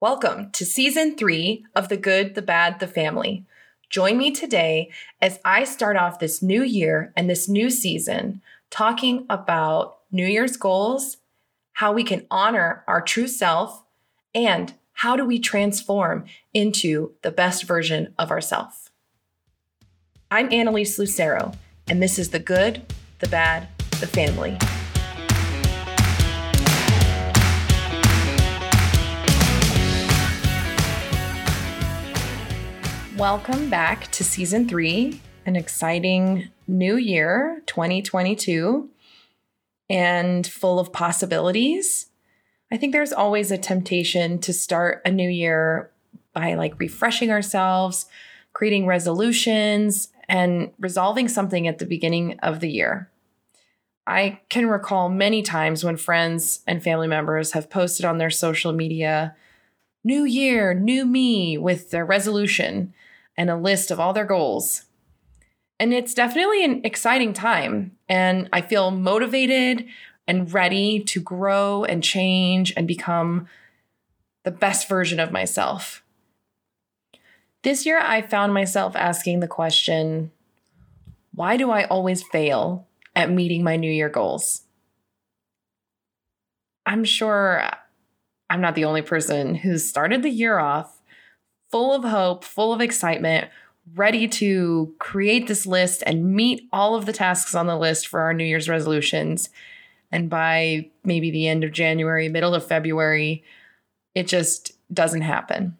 Welcome to season three of The Good, the Bad, the Family. Join me today as I start off this new year and this new season talking about New Year's goals, how we can honor our true self, and how do we transform into the best version of ourselves. I'm Annalise Lucero, and this is The Good, the Bad, the Family. Welcome back to season three, an exciting new year, 2022, and full of possibilities. I think there's always a temptation to start a new year by like refreshing ourselves, creating resolutions, and resolving something at the beginning of the year. I can recall many times when friends and family members have posted on their social media, New Year, New Me, with their resolution and a list of all their goals. And it's definitely an exciting time. And I feel motivated and ready to grow and change and become the best version of myself. This year, I found myself asking the question why do I always fail at meeting my New Year goals? I'm sure I'm not the only person who's started the year off full of hope, full of excitement, ready to create this list and meet all of the tasks on the list for our New Year's resolutions. And by maybe the end of January, middle of February, it just doesn't happen.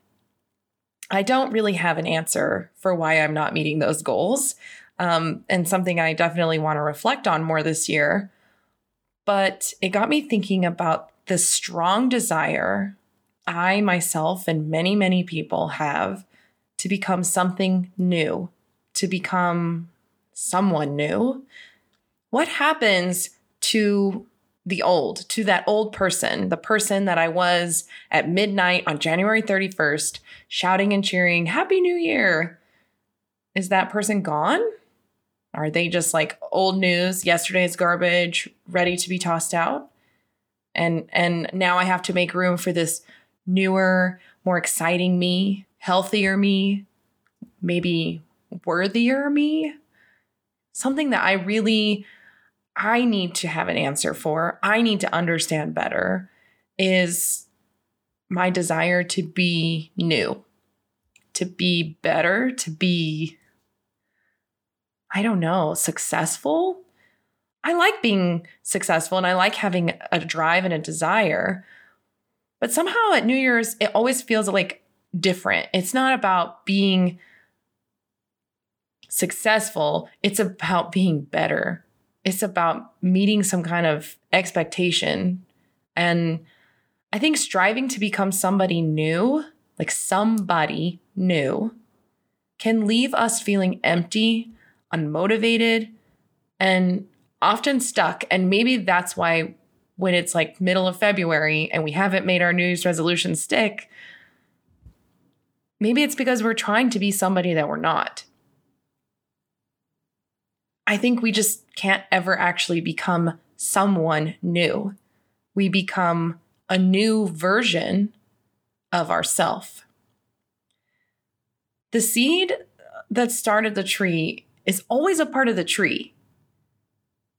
I don't really have an answer for why I'm not meeting those goals, um, and something I definitely want to reflect on more this year. But it got me thinking about the strong desire I myself and many, many people have to become something new, to become someone new. What happens to the old, to that old person, the person that I was at midnight on January 31st, shouting and cheering, Happy New Year? Is that person gone? Are they just like old news, yesterday's garbage, ready to be tossed out? And and now I have to make room for this newer, more exciting me, healthier me, maybe worthier me. Something that I really I need to have an answer for. I need to understand better is my desire to be new, to be better, to be I don't know, successful. I like being successful and I like having a drive and a desire. But somehow at New Year's, it always feels like different. It's not about being successful, it's about being better. It's about meeting some kind of expectation. And I think striving to become somebody new, like somebody new, can leave us feeling empty, unmotivated, and often stuck. And maybe that's why when it's like middle of February and we haven't made our New Year's resolution stick, maybe it's because we're trying to be somebody that we're not. I think we just can't ever actually become someone new. We become a new version of ourself. The seed that started the tree is always a part of the tree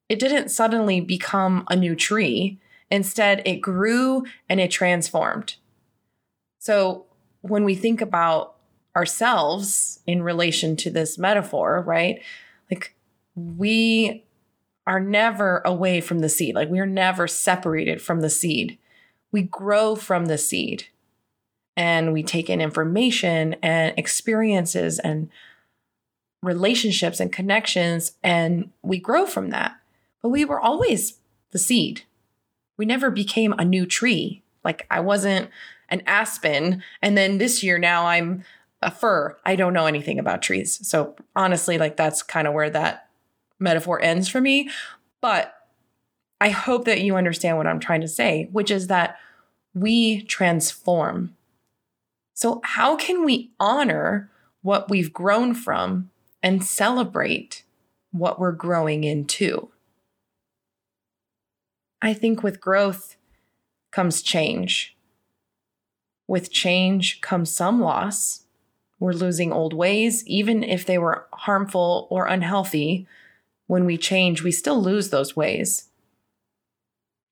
it didn't suddenly become a new tree. Instead, it grew and it transformed. So when we think about ourselves in relation to this metaphor, right? Like we are never away from the seed. Like we are never separated from the seed. We grow from the seed and we take in information and experiences and relationships and connections and we grow from that. But we were always the seed. We never became a new tree. Like I wasn't an aspen. And then this year now I'm a fir. I don't know anything about trees. So honestly, like that's kind of where that metaphor ends for me. But I hope that you understand what I'm trying to say, which is that we transform. So, how can we honor what we've grown from and celebrate what we're growing into? I think with growth comes change. With change comes some loss. We're losing old ways, even if they were harmful or unhealthy. When we change, we still lose those ways.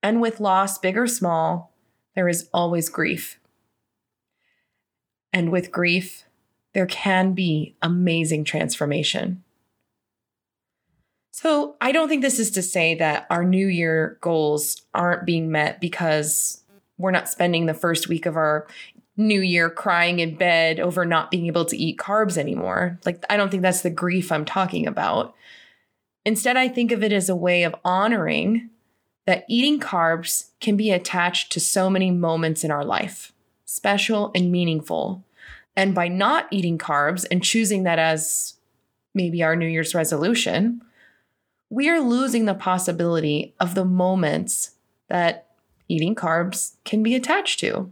And with loss, big or small, there is always grief. And with grief, there can be amazing transformation. So, I don't think this is to say that our New Year goals aren't being met because we're not spending the first week of our New Year crying in bed over not being able to eat carbs anymore. Like, I don't think that's the grief I'm talking about. Instead, I think of it as a way of honoring that eating carbs can be attached to so many moments in our life, special and meaningful. And by not eating carbs and choosing that as maybe our New Year's resolution, we are losing the possibility of the moments that eating carbs can be attached to.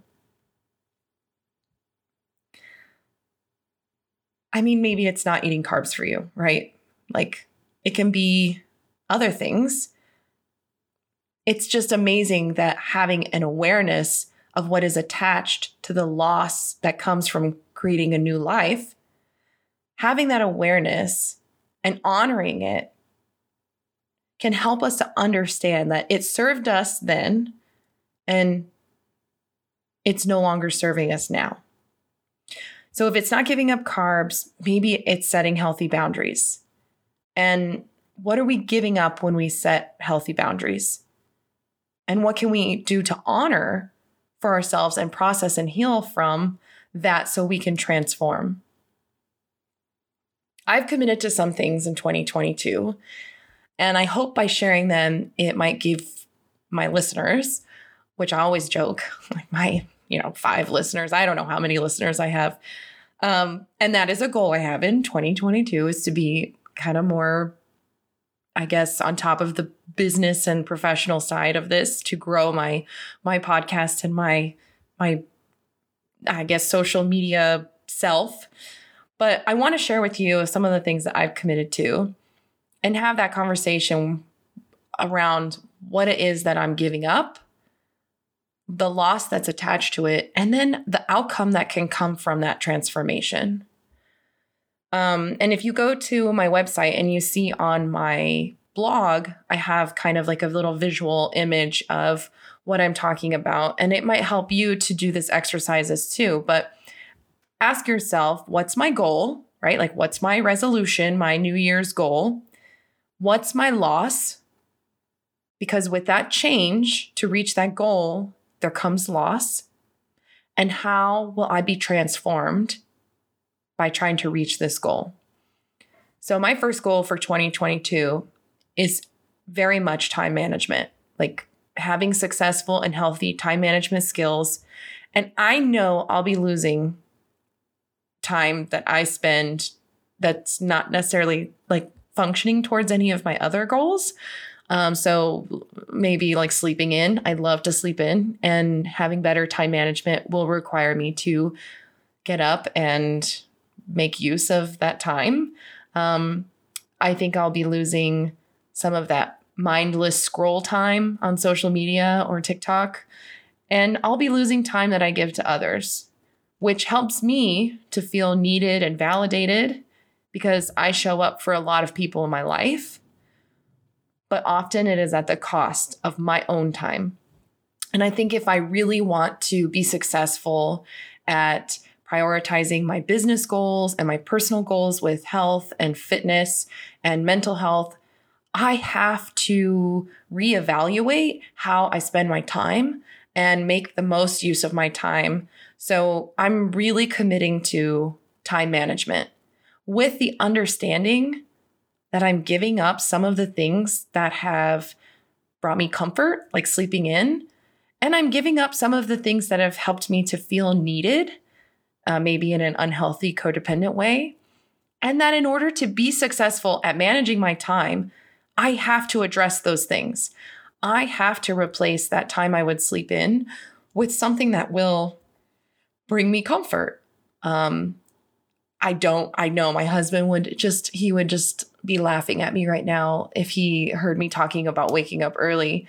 I mean, maybe it's not eating carbs for you, right? Like it can be other things. It's just amazing that having an awareness of what is attached to the loss that comes from creating a new life, having that awareness and honoring it can help us to understand that it served us then and it's no longer serving us now. So if it's not giving up carbs, maybe it's setting healthy boundaries. And what are we giving up when we set healthy boundaries? And what can we do to honor for ourselves and process and heal from that so we can transform? I've committed to some things in 2022, and I hope by sharing them, it might give my listeners, which I always joke, like my, you know, five listeners, I don't know how many listeners I have. Um, and that is a goal I have in 2022 is to be kind of more I guess on top of the business and professional side of this to grow my my podcast and my my I guess social media self. But I want to share with you some of the things that I've committed to and have that conversation around what it is that I'm giving up, the loss that's attached to it, and then the outcome that can come from that transformation. Um, and if you go to my website and you see on my blog, I have kind of like a little visual image of what I'm talking about. And it might help you to do this exercises too. But ask yourself, what's my goal, right? Like, what's my resolution, my New Year's goal? What's my loss? Because with that change to reach that goal, there comes loss. And how will I be transformed by trying to reach this goal. So, my first goal for 2022 is very much time management, like having successful and healthy time management skills. And I know I'll be losing time that I spend that's not necessarily like functioning towards any of my other goals. Um, so maybe like sleeping in, I love to sleep in, and having better time management will require me to get up and make use of that time. Um, I think I'll be losing some of that mindless scroll time on social media or TikTok. And I'll be losing time that I give to others, which helps me to feel needed and validated because I show up for a lot of people in my life. But often it is at the cost of my own time. And I think if I really want to be successful at prioritizing my business goals and my personal goals with health and fitness and mental health, I have to reevaluate how I spend my time and make the most use of my time. So I'm really committing to time management with the understanding that I'm giving up some of the things that have brought me comfort, like sleeping in. And I'm giving up some of the things that have helped me to feel needed uh, maybe in an unhealthy, codependent way. And that in order to be successful at managing my time, I have to address those things. I have to replace that time I would sleep in with something that will bring me comfort. Um, I don't, I know my husband would just, he would just be laughing at me right now if he heard me talking about waking up early.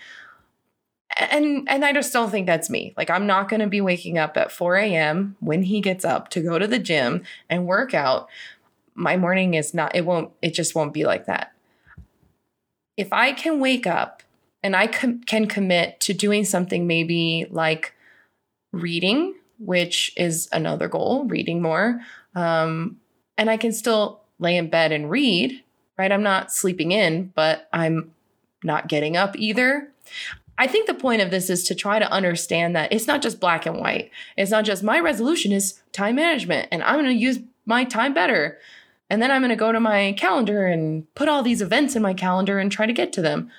and and I just don't think that's me. Like I'm not to be waking up at 4 a.m. when he gets up to go to the gym and work out. My morning is not. It won't. It just won't be like that. If I can wake up and I com- can commit to doing something, maybe like reading, which is another goal, reading more, um, and I can still lay in bed and read. Right. I'm not sleeping in, but I'm not getting up either. I think the point of this is to try to understand that it's not just black and white. It's not just my resolution is time management and I'm going to use my time better. And then I'm going to go to my calendar and put all these events in my calendar and try to get to them.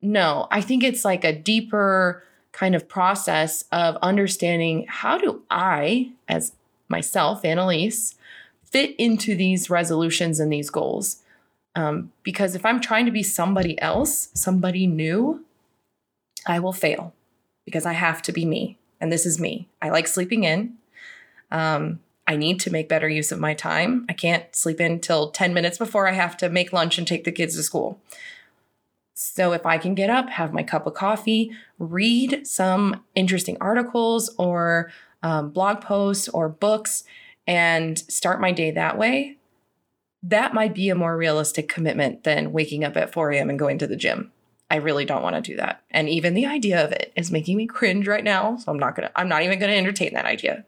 No, I think it's like a deeper kind of process of understanding how do I, as myself, Annalise, fit into these resolutions and these goals. Um, because if I'm trying to be somebody else, somebody new, I will fail because I have to be me. And this is me. I like sleeping in. Um, I need to make better use of my time. I can't sleep in till 10 minutes before I have to make lunch and take the kids to school. So if I can get up, have my cup of coffee, read some interesting articles or um, blog posts or books, and start my day that way, that might be a more realistic commitment than waking up at 4 a.m. and going to the gym. I really don't want to do that. And even the idea of it is making me cringe right now. So I'm not going to, I'm not even going to entertain that idea.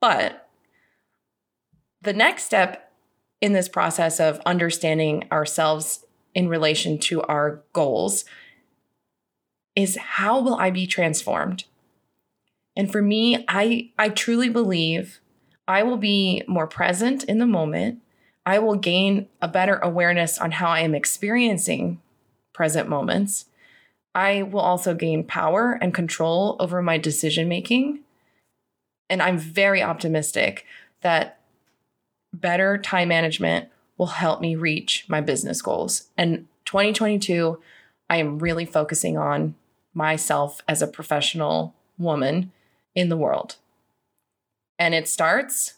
But the next step in this process of understanding ourselves in relation to our goals is how will I be transformed? And for me, I I truly believe I will be more present in the moment. I will gain a better awareness on how I am experiencing present moments. I will also gain power and control over my decision making. And I'm very optimistic that better time management will help me reach my business goals. And 2022, I am really focusing on myself as a professional woman in the world. And it starts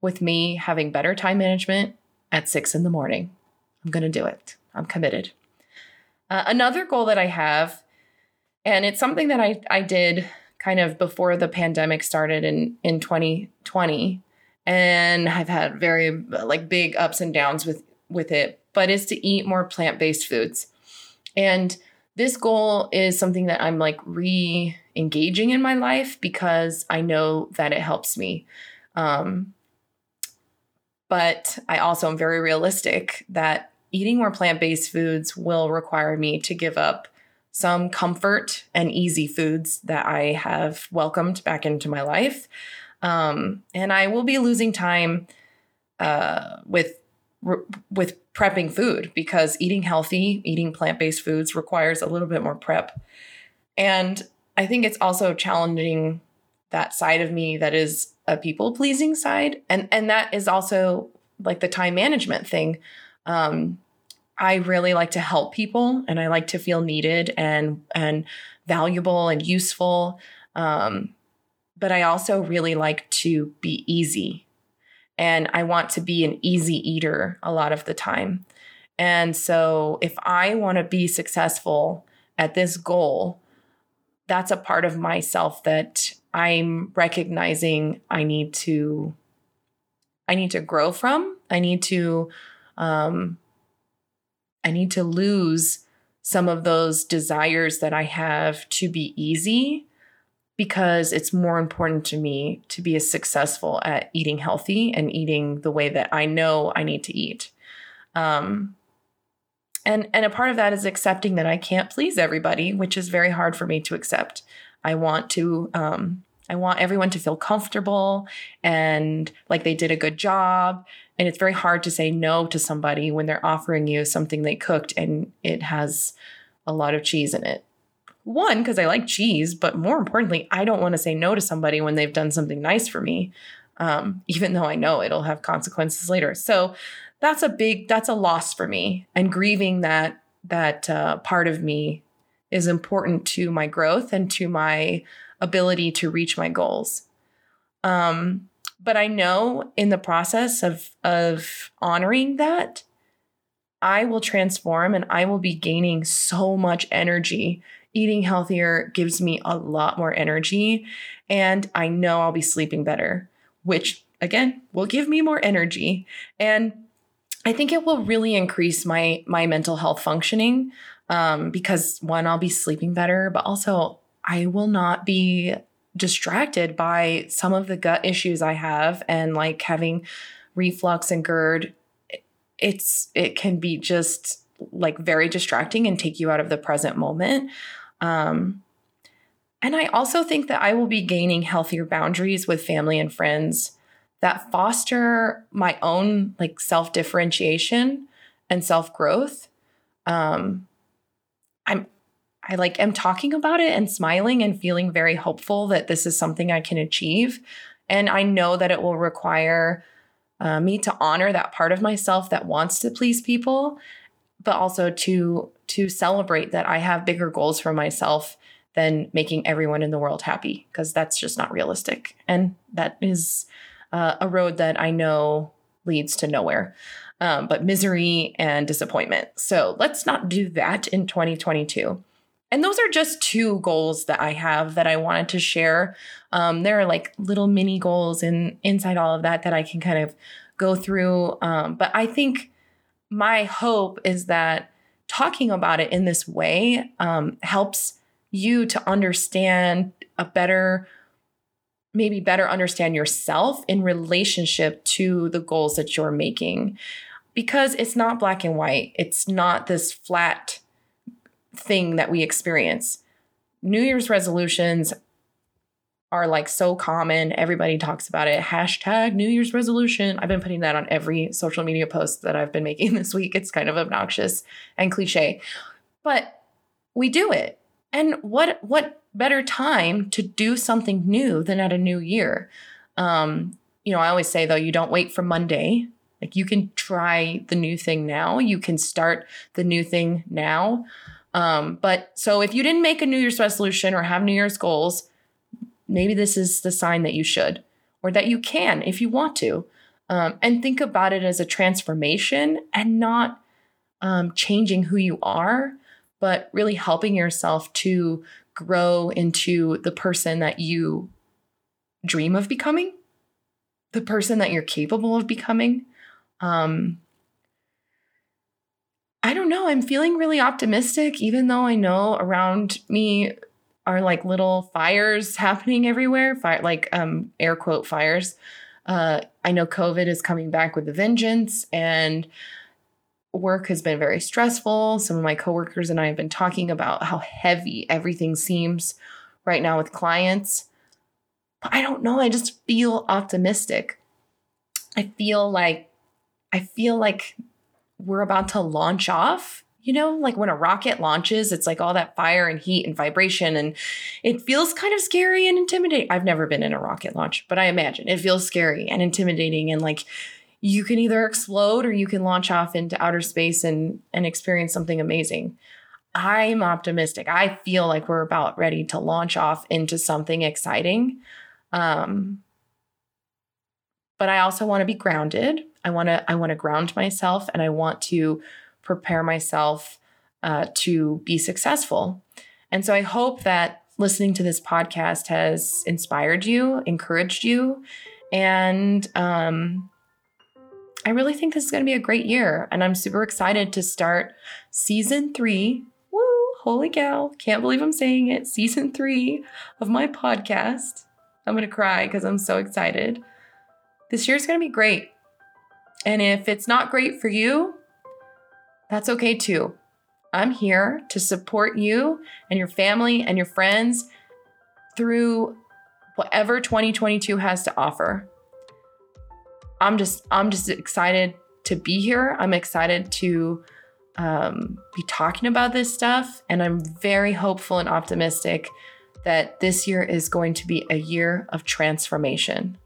with me having better time management at six in the morning. I'm going to do it. I'm committed. Uh, another goal that I have, and it's something that I, I did kind of before the pandemic started in, in 2020, and I've had very like big ups and downs with with it, but is to eat more plant-based foods. And this goal is something that I'm like re engaging in my life because I know that it helps me. Um, but I also am very realistic that eating more plant based foods will require me to give up some comfort and easy foods that I have welcomed back into my life. Um, and I will be losing time uh, with with prepping food because eating healthy, eating plant based foods requires a little bit more prep. And I think it's also challenging that side of me that is a people pleasing side, and and that is also like the time management thing. Um, I really like to help people and I like to feel needed and and valuable and useful. Um, but I also really like to be easy. And I want to be an easy eater a lot of the time. And so if I want to be successful at this goal, that's a part of myself that I'm recognizing I need to I need to grow from. I need to um, I need to lose some of those desires that I have to be easy because it's more important to me to be as successful at eating healthy and eating the way that I know I need to eat. Um, and and a part of that is accepting that I can't please everybody, which is very hard for me to accept. I want to um, I want everyone to feel comfortable and like they did a good job and it's very hard to say no to somebody when they're offering you something they cooked and it has a lot of cheese in it. One, because I like cheese, but more importantly, I don't want to say no to somebody when they've done something nice for me, um, even though I know it'll have consequences later. So that's a big, that's a loss for me. And grieving that that uh, part of me is important to my growth and to my ability to reach my goals. Um, but I know in the process of of honoring that, I will transform and I will be gaining so much energy eating healthier gives me a lot more energy and I know I'll be sleeping better, which again will give me more energy. And I think it will really increase my my mental health functioning um, because one, I'll be sleeping better, but also I will not be distracted by some of the gut issues I have and like having reflux and GERD. It's it can be just like very distracting and take you out of the present moment. Um, and I also think that I will be gaining healthier boundaries with family and friends that foster my own like self differentiation and self growth. Um, I'm I like am talking about it and smiling and feeling very hopeful that this is something I can achieve. And I know that it will require uh, me to honor that part of myself that wants to please people, but also to to celebrate that I have bigger goals for myself than making everyone in the world happy because that's just not realistic. And that is uh, a road that I know leads to nowhere, um, but misery and disappointment. So let's not do that in 2022. And those are just two goals that I have that I wanted to share. Um, there are like little mini goals in inside all of that that I can kind of go through. Um, but I think my hope is that talking about it in this way um, helps you to understand a better maybe better understand yourself in relationship to the goals that you're making. Because it's not black and white. It's not this flat thing that we experience. New year's resolutions are like so common. Everybody talks about it. Hashtag new year's resolution. I've been putting that on every social media post that i've been making this week. It's kind of obnoxious and cliche. But we do it. And what what better time to do something new than at a new year? Um, you know, I always say though, you don't wait for Monday. Like you can try the new thing now. You can start the new thing now. Um, but so if you didn't make a New Year's resolution or have New Year's goals, maybe this is the sign that you should, or that you can if you want to. Um, and think about it as a transformation and not um, changing who you are, but really helping yourself to grow into the person that you dream of becoming, the person that you're capable of becoming. Um, I don't know. I'm feeling really optimistic, even though I know around me are like little fires happening everywhere. Fire, like um, air quote fires. Uh, I know COVID is coming back with a vengeance, and work has been very stressful. Some of my coworkers and I have been talking about how heavy everything seems right now with clients. But I don't know, I just feel optimistic. I feel like I feel like we're about to launch off. You know, like when a rocket launches, it's like all that fire and heat and vibration, and it feels kind of scary and intimidating. I've never been in a rocket launch, but I imagine it feels scary and intimidating and like you can either explode or you can launch off into outer space and and experience something amazing. I'm optimistic. I feel like we're about ready to launch off into something exciting. Um, but I also want to be grounded. I want to I want to ground myself and I want to prepare myself uh, to be successful. And so I hope that listening to this podcast has inspired you, encouraged you, and um, I really think this is going to be a great year. And I'm super excited to start season three. Woo, holy cow. Can't believe I'm saying it. Season three of my podcast. I'm going to cry because I'm so excited. This year's going to be great. And if it's not great for you, that's okay too. I'm here to support you and your family and your friends through whatever 2022 has to offer. I'm just I'm just excited to be here. I'm excited to um, be talking about this stuff, and I'm very hopeful and optimistic that this year is going to be a year of transformation.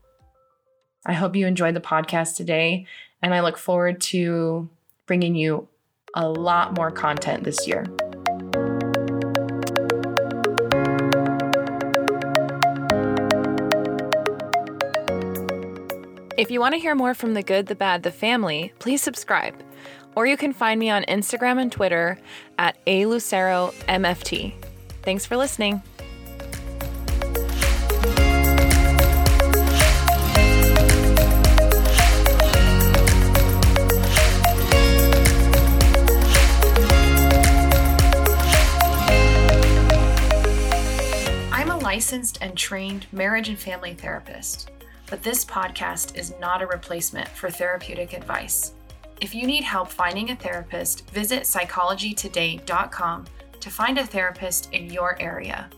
I hope you enjoyed the podcast today, and I look forward to bringing you a lot more content this year. If you want to hear more from the good, the bad, the family, please subscribe. Or you can find me on Instagram and Twitter at A Lucero MFT. Thanks for listening. licensed and trained marriage and family therapist, but this podcast is not a replacement for therapeutic advice. If you need help finding a therapist, visit psychologytoday.com to find a therapist in your area.